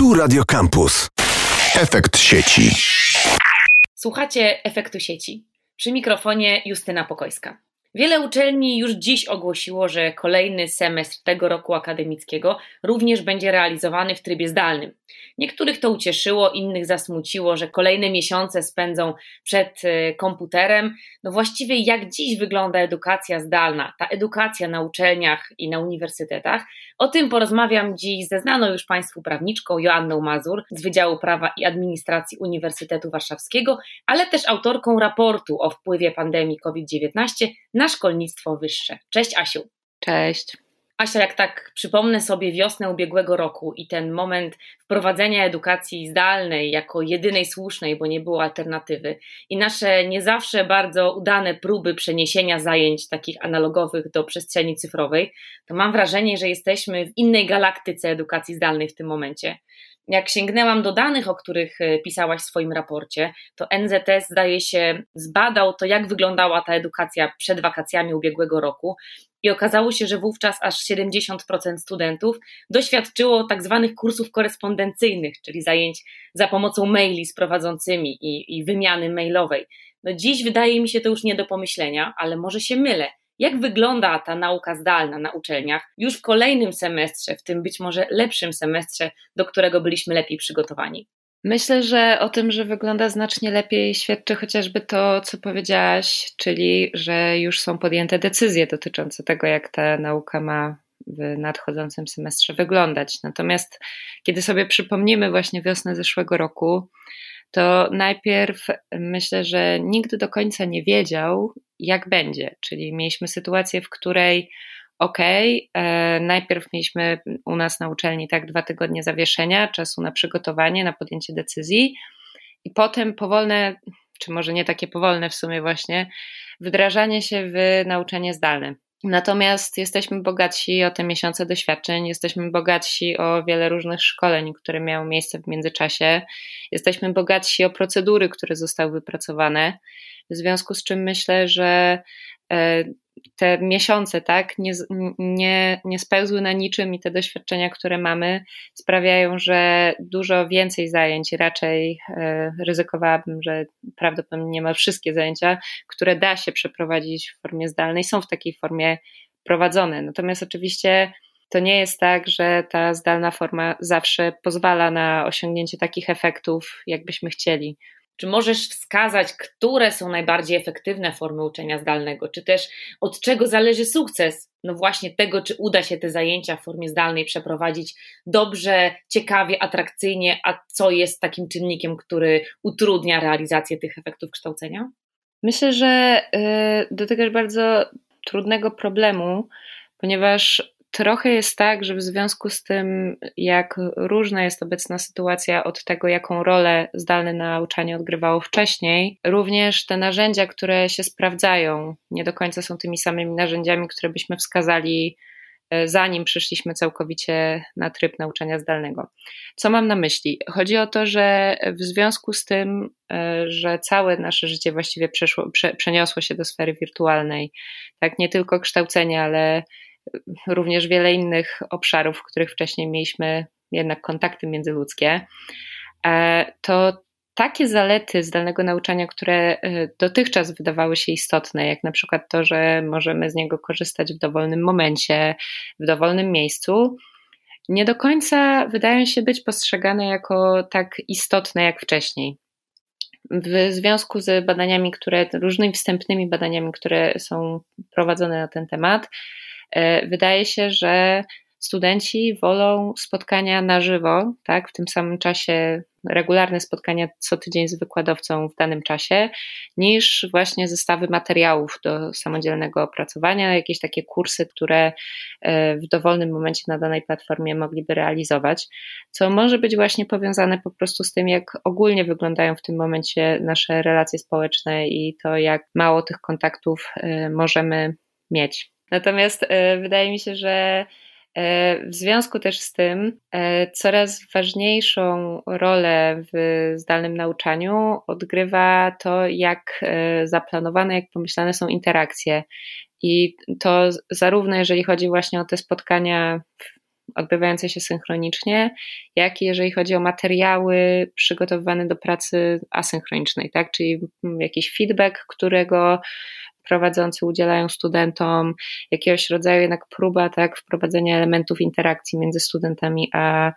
Tu Radio Campus. Efekt sieci. Słuchacie efektu sieci. Przy mikrofonie Justyna Pokojska. Wiele uczelni już dziś ogłosiło, że kolejny semestr tego roku akademickiego również będzie realizowany w trybie zdalnym. Niektórych to ucieszyło, innych zasmuciło, że kolejne miesiące spędzą przed e, komputerem. No właściwie jak dziś wygląda edukacja zdalna, ta edukacja na uczelniach i na uniwersytetach? O tym porozmawiam dziś ze znaną już Państwu prawniczką Joanną Mazur z Wydziału Prawa i Administracji Uniwersytetu Warszawskiego, ale też autorką raportu o wpływie pandemii COVID-19 na szkolnictwo wyższe. Cześć Asiu. Cześć. Asia, jak tak przypomnę sobie wiosnę ubiegłego roku i ten moment wprowadzenia edukacji zdalnej jako jedynej słusznej, bo nie było alternatywy, i nasze nie zawsze bardzo udane próby przeniesienia zajęć takich analogowych do przestrzeni cyfrowej, to mam wrażenie, że jesteśmy w innej galaktyce edukacji zdalnej w tym momencie. Jak sięgnęłam do danych, o których e, pisałaś w swoim raporcie, to NZS zdaje się zbadał to, jak wyglądała ta edukacja przed wakacjami ubiegłego roku i okazało się, że wówczas aż 70% studentów doświadczyło tak zwanych kursów korespondencyjnych, czyli zajęć za pomocą maili z prowadzącymi i, i wymiany mailowej. No dziś wydaje mi się to już nie do pomyślenia, ale może się mylę. Jak wygląda ta nauka zdalna na uczelniach już w kolejnym semestrze, w tym być może lepszym semestrze, do którego byliśmy lepiej przygotowani? Myślę, że o tym, że wygląda znacznie lepiej, świadczy chociażby to, co powiedziałaś, czyli że już są podjęte decyzje dotyczące tego, jak ta nauka ma w nadchodzącym semestrze wyglądać. Natomiast kiedy sobie przypomnimy właśnie wiosnę zeszłego roku, to najpierw myślę, że nikt do końca nie wiedział, jak będzie. Czyli mieliśmy sytuację, w której ok, e, najpierw mieliśmy u nas na uczelni tak dwa tygodnie zawieszenia, czasu na przygotowanie, na podjęcie decyzji. I potem powolne, czy może nie takie powolne w sumie właśnie, wdrażanie się w nauczanie zdalne. Natomiast jesteśmy bogatsi o te miesiące doświadczeń, jesteśmy bogatsi o wiele różnych szkoleń, które miały miejsce w międzyczasie, jesteśmy bogatsi o procedury, które zostały wypracowane, w związku z czym myślę, że e, te miesiące, tak, nie, nie, nie spełzły na niczym i te doświadczenia, które mamy, sprawiają, że dużo więcej zajęć, raczej e, ryzykowałabym, że prawdopodobnie nie ma wszystkie zajęcia, które da się przeprowadzić w formie zdalnej, są w takiej formie prowadzone. Natomiast oczywiście to nie jest tak, że ta zdalna forma zawsze pozwala na osiągnięcie takich efektów, jakbyśmy chcieli. Czy możesz wskazać, które są najbardziej efektywne formy uczenia zdalnego? Czy też od czego zależy sukces? No właśnie tego, czy uda się te zajęcia w formie zdalnej przeprowadzić dobrze, ciekawie, atrakcyjnie, a co jest takim czynnikiem, który utrudnia realizację tych efektów kształcenia? Myślę, że y, dotykasz bardzo trudnego problemu, ponieważ trochę jest tak, że w związku z tym, jak różna jest obecna sytuacja od tego, jaką rolę zdalne nauczanie odgrywało wcześniej, również te narzędzia, które się sprawdzają, nie do końca są tymi samymi narzędziami, które byśmy wskazali e, zanim przyszliśmy całkowicie na tryb nauczania zdalnego. Co mam na myśli? Chodzi o to, że w związku z tym, e, że całe nasze życie właściwie przeszło, prze, przeniosło się do sfery wirtualnej, tak nie tylko kształcenie, ale również wiele innych obszarów, w których wcześniej mieliśmy jednak kontakty międzyludzkie, e, to takie zalety zdalnego nauczania, które e, dotychczas wydawały się istotne, jak na przykład to, że możemy z niego korzystać w dowolnym momencie, w dowolnym miejscu, nie do końca wydają się być postrzegane jako tak istotne jak wcześniej. W związku z badaniami, które, różnymi wstępnymi badaniami, które są prowadzone na ten temat, wydaje się, że studenci wolą spotkania na żywo, tak, w tym samym czasie regularne spotkania co tydzień z wykładowcą w danym czasie, niż właśnie zestawy materiałów do samodzielnego opracowania, jakieś takie kursy, które e, w dowolnym momencie na danej platformie mogliby realizować, co może być właśnie powiązane po prostu z tym, jak ogólnie wyglądają w tym momencie nasze relacje społeczne i to, jak mało tych kontaktów e, możemy mieć. Natomiast e, wydaje mi się, że e, w związku też z tym e, coraz ważniejszą rolę w zdalnym nauczaniu odgrywa to, jak zaplanowane, jak pomyślane są interakcje. I to zarówno jeżeli chodzi właśnie o te spotkania odbywające się synchronicznie, jak i jeżeli chodzi o materiały przygotowywane do pracy asynchronicznej, tak? Czyli jakiś feedback, którego prowadzący udzielają studentom, jakiegoś rodzaju jednak próba tak, wprowadzenia elementów interakcji między studentami a,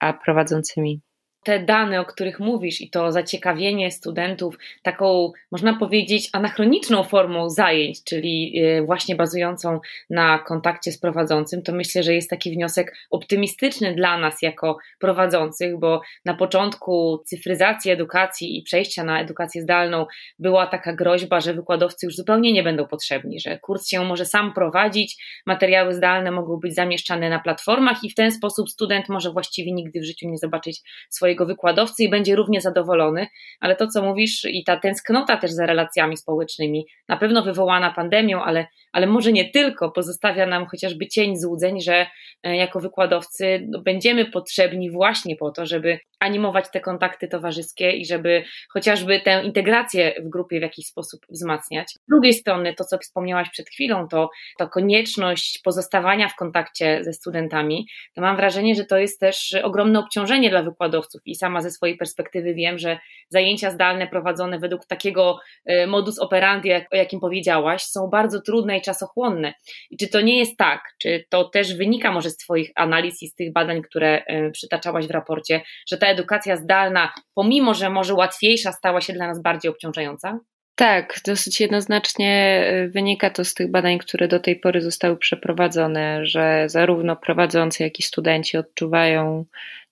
a prowadzącymi te dane, o których mówisz, i to zaciekawienie studentów taką, można powiedzieć, anachroniczną formą zajęć, czyli y, właśnie bazującą na kontakcie z prowadzącym, to myślę, że jest taki wniosek optymistyczny dla nas jako prowadzących, bo na początku cyfryzacji edukacji i przejścia na edukację zdalną była taka groźba, że wykładowcy już zupełnie nie będą potrzebni, że kurs się może sam prowadzić, materiały zdalne mogą być zamieszczane na platformach i w ten sposób student może właściwie nigdy w życiu nie zobaczyć swojej swojego wykładowcy i będzie równie zadowolony, ale to, co mówisz i ta tęsknota też za relacjami społecznymi, na pewno wywołana pandemią, ale, ale może nie tylko, pozostawia nam chociażby cień złudzeń, że e, jako wykładowcy no, będziemy potrzebni właśnie po to, żeby animować te kontakty towarzyskie i żeby chociażby tę integrację w grupie w jakiś sposób wzmacniać. Z drugiej strony, to co wspomniałaś przed chwilą, to, to konieczność pozostawania w kontakcie ze studentami, to mam wrażenie, że to jest też ogromne obciążenie dla wykładowców i sama ze swojej perspektywy wiem, że zajęcia zdalne prowadzone według takiego e, modus operandi, o jakim powiedziałaś, są bardzo trudne i czasochłonne. I czy to nie jest tak, czy to też wynika może z Twoich analiz i z tych badań, które e, przytaczałaś w raporcie, że ta edukacja zdalna, pomimo że może łatwiejsza, stała się dla nas bardziej obciążająca? Tak, dosyć jednoznacznie e, wynika to z tych badań, które do tej pory zostały przeprowadzone, że zarówno prowadzący, jak i studenci odczuwają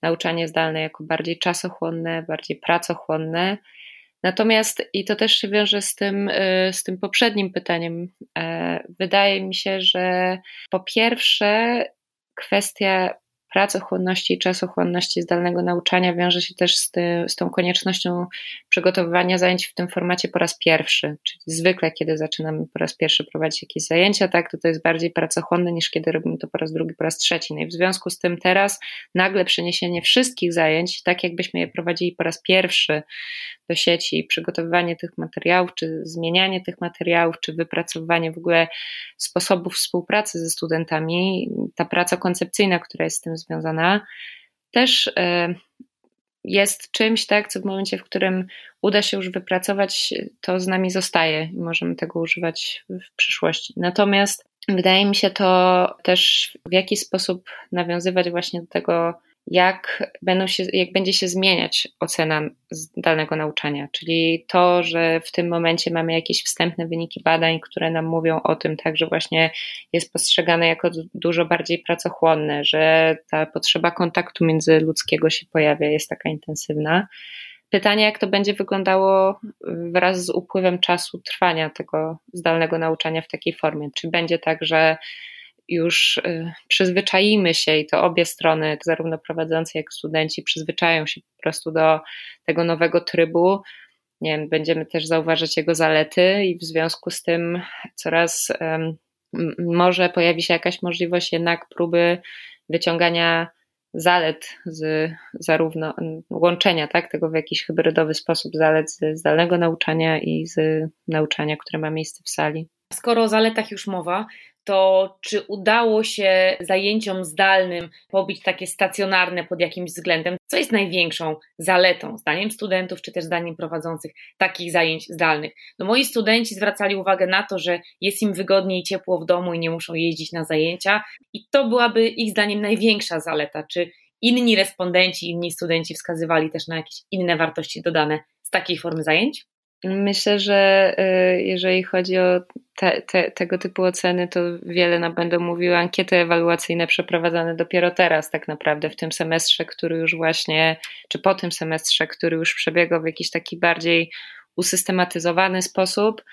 nauczanie zdalne jako bardziej czasochłonne, bardziej pracochłonne. Natomiast, i to też się wiąże z tym, e, z tym poprzednim pytaniem, e, wydaje mi się, że po pierwsze, kwestia pracochłonności i czasochłonności zdalnego nauczania wiąże się też z, ty, z tą koniecznością przygotowywania zajęć w tym formacie po raz pierwszy. Czyli zwykle, kiedy zaczynamy po raz pierwszy prowadzić jakieś zajęcia, tak, to to jest bardziej pracochłonne niż kiedy robimy to po raz drugi, po raz trzeci. No i w związku z tym teraz nagle przeniesienie wszystkich zajęć, tak jakbyśmy je prowadzili po raz pierwszy do sieci, przygotowywanie tych materiałów, czy zmienianie tych materiałów, czy wypracowywanie w ogóle sposobów współpracy ze studentami, ta praca koncepcyjna, która jest z tym związana, też e, jest czymś, tak, co w momencie, w którym uda się już wypracować, to z nami zostaje i możemy tego używać w przyszłości. Natomiast wydaje mi się to też w jakiś sposób nawiązywać właśnie do tego, jak, będą się, jak będzie się zmieniać ocena zdalnego nauczania. Czyli to, że w tym momencie mamy jakieś wstępne wyniki badań, które nam mówią o tym, tak, że właśnie jest postrzegane jako dużo bardziej pracochłonne, że ta potrzeba kontaktu międzyludzkiego się pojawia, jest taka intensywna. Pytanie, jak to będzie wyglądało wraz z upływem czasu trwania tego zdalnego nauczania w takiej formie? Czy będzie tak, że już y, przyzwyczaimy się i to obie strony, zarówno prowadzący, jak i studenci, przyzwyczają się po prostu do tego nowego trybu. Nie wiem, będziemy też zauważać jego zalety i w związku z tym coraz może pojawi się jakaś możliwość jednak próby wyciągania zalet z zarówno łączenia tak, tego w jakiś hybrydowy sposób zalet z zdalnego nauczania i z nauczania, które ma miejsce w sali. Skoro o zaletach już mowa, to czy udało się zajęciom zdalnym pobić takie stacjonarne pod jakimś względem? Co jest największą zaletą, zdaniem studentów, czy też zdaniem prowadzących takich zajęć zdalnych? No moi studenci zwracali uwagę na to, że jest im wygodniej i ciepło w domu i nie muszą jeździć na zajęcia i to byłaby ich zdaniem największa zaleta. Czy inni respondenci, inni studenci wskazywali też na jakieś inne wartości dodane z takiej formy zajęć? Myślę, że y, jeżeli chodzi o te, te, tego typu oceny, to wiele nam będą mówiły ankiety ewaluacyjne przeprowadzane dopiero teraz, tak naprawdę, w tym semestrze, który już właśnie, czy po tym semestrze, który już przebiegał w jakiś taki bardziej usystematyzowany sposób.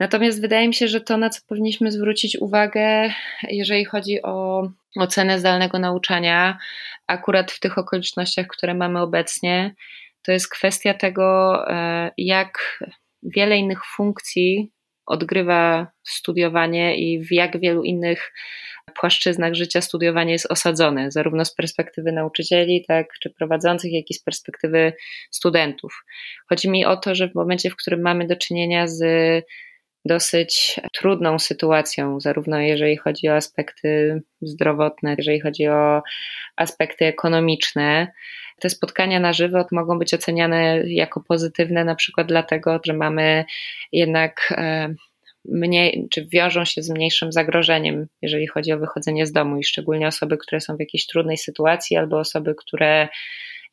Natomiast wydaje mi się, że to, na co powinniśmy zwrócić uwagę, jeżeli chodzi o ocenę zdalnego nauczania, akurat w tych okolicznościach, które mamy obecnie, to jest kwestia tego, e, jak wiele innych funkcji odgrywa studiowanie i w jak wielu innych płaszczyznach życia studiowanie jest osadzone, zarówno z perspektywy nauczycieli, tak, czy prowadzących, jak i z perspektywy studentów. Chodzi mi o to, że w momencie, w którym mamy do czynienia z dosyć trudną sytuacją, zarówno jeżeli chodzi o aspekty zdrowotne, jeżeli chodzi o aspekty ekonomiczne. Te spotkania na żywo mogą być oceniane jako pozytywne, na przykład dlatego, że mamy jednak e, mniej, czy wiążą się z mniejszym zagrożeniem, jeżeli chodzi o wychodzenie z domu i szczególnie osoby, które są w jakiejś trudnej sytuacji albo osoby, które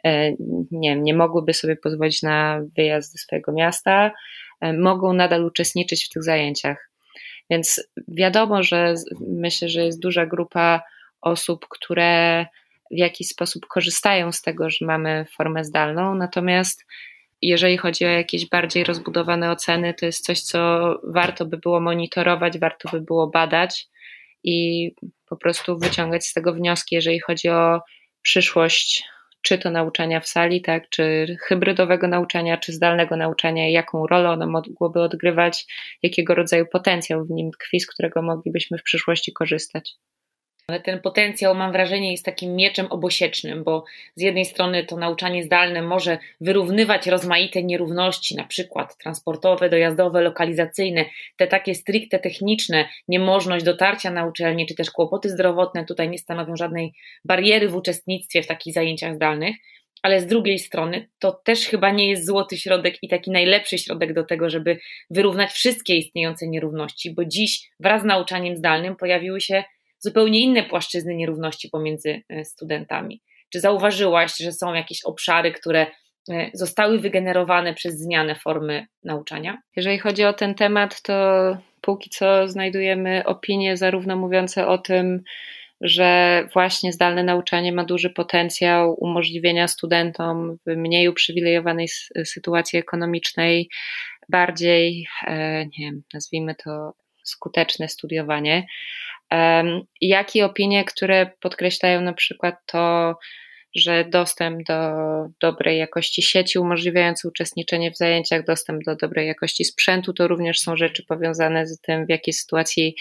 e, nie, nie mogłyby sobie pozwolić na wyjazd ze swojego miasta, e, mogą nadal uczestniczyć w tych zajęciach. Więc wiadomo, że myślę, że jest duża grupa osób, które w jakiś sposób korzystają z tego, że mamy formę zdalną, natomiast jeżeli chodzi o jakieś bardziej rozbudowane oceny, to jest coś, co warto by było monitorować, warto by było badać i po prostu wyciągać z tego wnioski, jeżeli chodzi o przyszłość, czy to nauczania w sali, tak, czy hybrydowego nauczania, czy zdalnego nauczania, jaką rolę ono mogłoby odgrywać, jakiego rodzaju potencjał w nim tkwi, z którego moglibyśmy w przyszłości korzystać. Ale ten potencjał, mam wrażenie, jest takim mieczem obosiecznym, bo z jednej strony to nauczanie zdalne może wyrównywać rozmaite nierówności, na przykład transportowe, dojazdowe, lokalizacyjne, te takie stricte techniczne, niemożność dotarcia na uczelnię, czy też kłopoty zdrowotne tutaj nie stanowią żadnej bariery w uczestnictwie w takich zajęciach zdalnych. Ale z drugiej strony to też chyba nie jest złoty środek i taki najlepszy środek do tego, żeby wyrównać wszystkie istniejące nierówności, bo dziś wraz z nauczaniem zdalnym pojawiły się zupełnie inne płaszczyzny nierówności pomiędzy e, studentami. Czy zauważyłaś, że są jakieś obszary, które e, zostały wygenerowane przez zmianę formy nauczania? Jeżeli chodzi o ten temat, to póki co znajdujemy opinie zarówno mówiące o tym, że właśnie zdalne nauczanie ma duży potencjał umożliwienia studentom w mniej uprzywilejowanej sytuacji ekonomicznej bardziej, e, nie wiem, nazwijmy to skuteczne studiowanie, jak i opinie, które podkreślają na przykład to, że dostęp do dobrej jakości sieci umożliwiający uczestniczenie w zajęciach, dostęp do dobrej jakości sprzętu, to również są rzeczy powiązane z tym, w jakiej sytuacji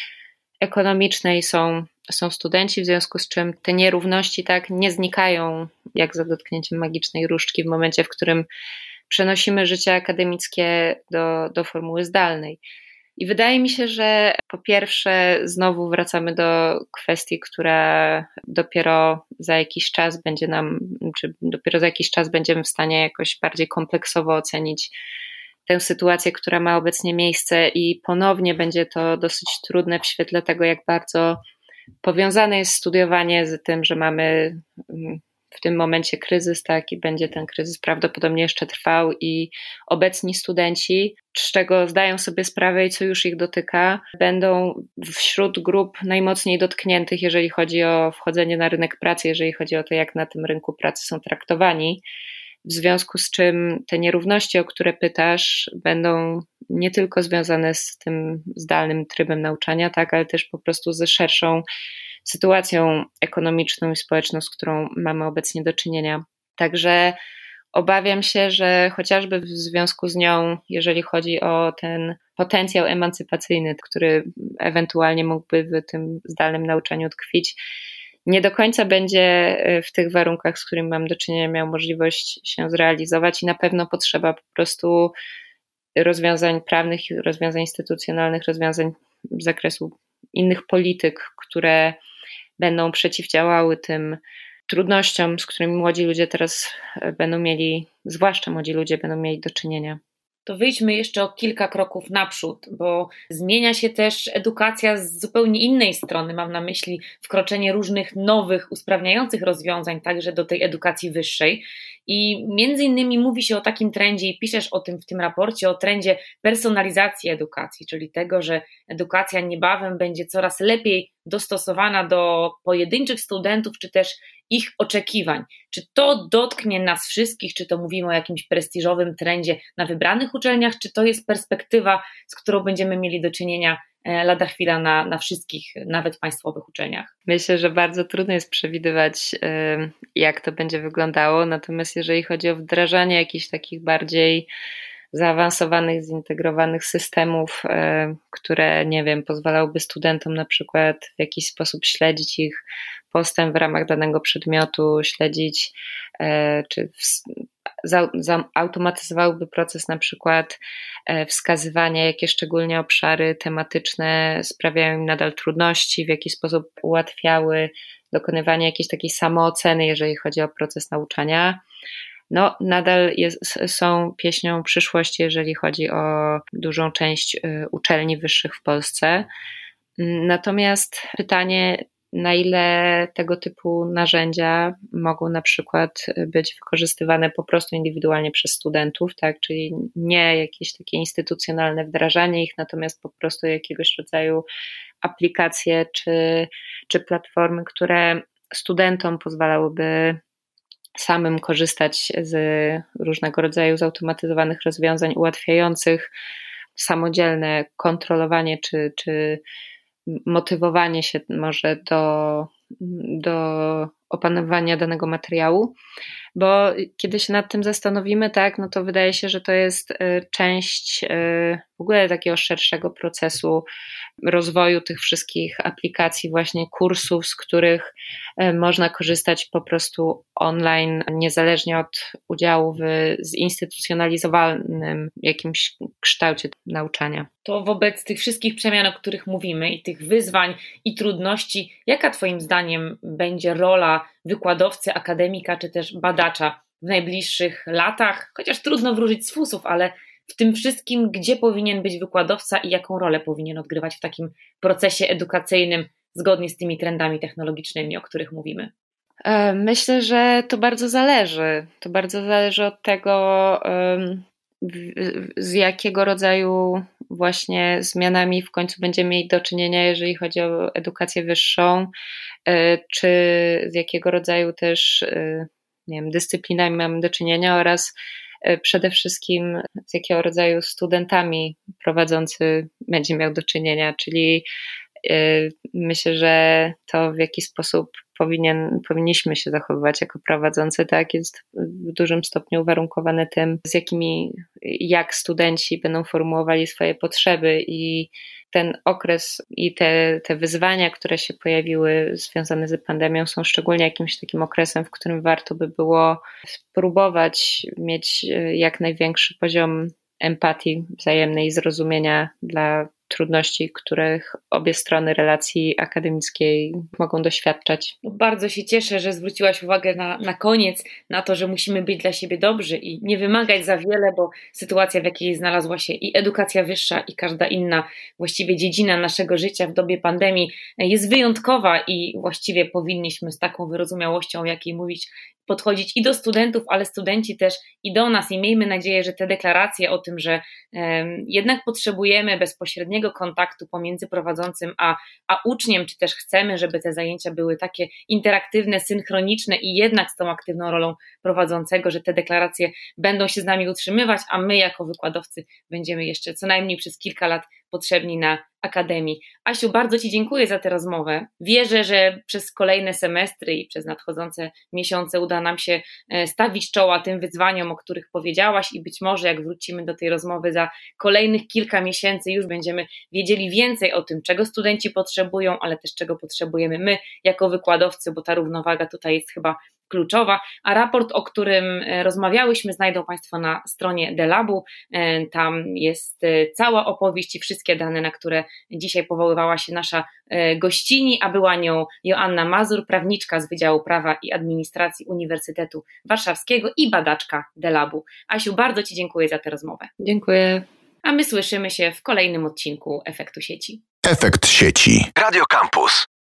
ekonomicznej są, są studenci, w związku z czym te nierówności tak nie znikają jak za dotknięciem magicznej różdżki w momencie, w którym przenosimy życie akademickie do, do formuły zdalnej. I wydaje mi się, że po pierwsze, znowu wracamy do kwestii, która dopiero za jakiś czas będzie nam, czy dopiero za jakiś czas będziemy w stanie jakoś bardziej kompleksowo ocenić tę sytuację, która ma obecnie miejsce, i ponownie będzie to dosyć trudne w świetle tego, jak bardzo powiązane jest studiowanie z tym, że mamy mm, w tym momencie kryzys, tak, i będzie ten kryzys prawdopodobnie jeszcze trwał, i obecni studenci, z czego zdają sobie sprawę i co już ich dotyka, będą wśród grup najmocniej dotkniętych, jeżeli chodzi o wchodzenie na rynek pracy, jeżeli chodzi o to, jak na tym rynku pracy są traktowani. W związku z czym te nierówności, o które pytasz, będą nie tylko związane z tym zdalnym trybem nauczania, tak, ale też po prostu ze szerszą sytuacją ekonomiczną i społeczną, z którą mamy obecnie do czynienia. Także obawiam się, że chociażby w związku z nią, jeżeli chodzi o ten potencjał emancypacyjny, który ewentualnie mógłby w tym zdalnym nauczaniu tkwić, nie do końca będzie w tych warunkach, z którymi mam do czynienia, miał możliwość się zrealizować i na pewno potrzeba po prostu rozwiązań prawnych, rozwiązań instytucjonalnych, rozwiązań z zakresu innych polityk, które będą przeciwdziałały tym trudnościom, z którymi młodzi ludzie teraz e, będą mieli, zwłaszcza młodzi ludzie będą mieli do czynienia. To wyjdźmy jeszcze o kilka kroków naprzód, bo zmienia się też edukacja z zupełnie innej strony. Mam na myśli wkroczenie różnych nowych, usprawniających rozwiązań także do tej edukacji wyższej. I między innymi mówi się o takim trendzie, i piszesz o tym w tym raporcie, o trendzie personalizacji edukacji, czyli tego, że edukacja niebawem będzie coraz lepiej dostosowana do pojedynczych studentów, czy też ich oczekiwań. Czy to dotknie nas wszystkich, czy to mówimy o jakimś prestiżowym trendzie na wybranych uczelniach, czy to jest perspektywa, z którą będziemy mieli do czynienia e, lada chwila na, na wszystkich, nawet państwowych uczelniach. Myślę, że bardzo trudno jest przewidywać, jak to będzie wyglądało. Natomiast jeżeli chodzi o wdrażanie jakichś takich bardziej zaawansowanych, zintegrowanych systemów, które, nie wiem, pozwalałyby studentom na przykład w jakiś sposób śledzić ich postęp w ramach danego przedmiotu, śledzić, e, czy zautomatyzowałyby proces na przykład e, wskazywania, jakie szczególnie obszary tematyczne sprawiają im nadal trudności, w jaki sposób ułatwiały dokonywanie jakiejś takiej samooceny, jeżeli chodzi o proces nauczania. No, nadal jest, są pieśnią przyszłości, jeżeli chodzi o dużą część y, uczelni wyższych w Polsce. Natomiast pytanie, na ile tego typu narzędzia mogą na przykład być wykorzystywane po prostu indywidualnie przez studentów, tak, czyli nie jakieś takie instytucjonalne wdrażanie ich, natomiast po prostu jakiegoś rodzaju aplikacje czy, czy platformy, które studentom pozwalałyby samym korzystać z różnego rodzaju zautomatyzowanych rozwiązań ułatwiających samodzielne kontrolowanie czy, czy motywowanie się może do, do opanowania danego materiału, bo kiedy się nad tym zastanowimy, tak, no to wydaje się, że to jest y, część y, w ogóle takiego szerszego procesu rozwoju tych wszystkich aplikacji, właśnie kursów, z których y, można korzystać po prostu online, niezależnie od udziału w zinstytucjonalizowanym jakimś kształcie nauczania. To wobec tych wszystkich przemian, o których mówimy i tych wyzwań i trudności, jaka Twoim zdaniem będzie rola wykładowcy, akademika czy też badacza w najbliższych latach, chociaż trudno wróżyć z fusów, ale w tym wszystkim, gdzie powinien być wykładowca i jaką rolę powinien odgrywać w takim procesie edukacyjnym, zgodnie z tymi trendami technologicznymi, o których mówimy? E, myślę, że to bardzo zależy. To bardzo zależy od tego, z jakiego rodzaju właśnie zmianami w końcu będziemy mieli do czynienia, jeżeli chodzi o edukację wyższą, e, czy z jakiego rodzaju też e, nie wiem, dyscyplinami mamy do czynienia oraz e, przede wszystkim z jakiego rodzaju studentami prowadzący będzie miał do czynienia, czyli myślę, że to w jaki sposób powinien, powinniśmy się zachowywać jako prowadzący, tak, jest w dużym stopniu uwarunkowane tym, z jakimi, jak studenci będą formułowali swoje potrzeby i ten okres i te, te wyzwania, które się pojawiły związane z pandemią, są szczególnie jakimś takim okresem, w którym warto by było spróbować mieć e, jak największy poziom empatii wzajemnej, zrozumienia dla trudności, których obie strony relacji akademickiej mogą doświadczać. No, bardzo się cieszę, że zwróciłaś uwagę na, na koniec, na to, że musimy być dla siebie dobrzy i nie wymagać za wiele, bo sytuacja, w jakiej znalazła się i edukacja wyższa, i każda inna właściwie dziedzina naszego życia w dobie pandemii jest wyjątkowa i właściwie powinniśmy z taką wyrozumiałością, jakiej mówić, podchodzić i do studentów, ale studenci też i do nas i miejmy nadzieję, że te deklaracje o tym, że um, jednak potrzebujemy bezpośredniego kontaktu pomiędzy prowadzącym a, a uczniem, czy też chcemy, żeby te zajęcia były takie interaktywne, synchroniczne i jednak z tą aktywną rolą prowadzącego, że te deklaracje będą się z nami utrzymywać, a my jako wykładowcy będziemy jeszcze co najmniej przez kilka lat potrzebni na Akademii. Asiu, bardzo Ci dziękuję za tę rozmowę. Wierzę, że przez kolejne semestry i przez nadchodzące miesiące uda nam się e, stawić czoła tym wyzwaniom, o których powiedziałaś, i być może jak wrócimy do tej rozmowy za kolejnych kilka miesięcy, już będziemy wiedzieli więcej o tym, czego studenci potrzebują, ale też czego potrzebujemy my jako wykładowcy, bo ta równowaga tutaj jest chyba kluczowa, a raport, o którym e, rozmawiałyśmy, znajdą Państwo na stronie Delabu. E, tam jest e, cała opowieść i wszystkie dane, na które dzisiaj powoływała się nasza gościni, a była nią Joanna Mazur, prawniczka z Wydziału Prawa i Administracji Uniwersytetu Warszawskiego i badaczka Delabu. Asiu, bardzo Ci dziękuję za tę rozmowę. Dziękuję. A my słyszymy się w kolejnym odcinku Efektu Sieci. Efekt Sieci. Radio Campus.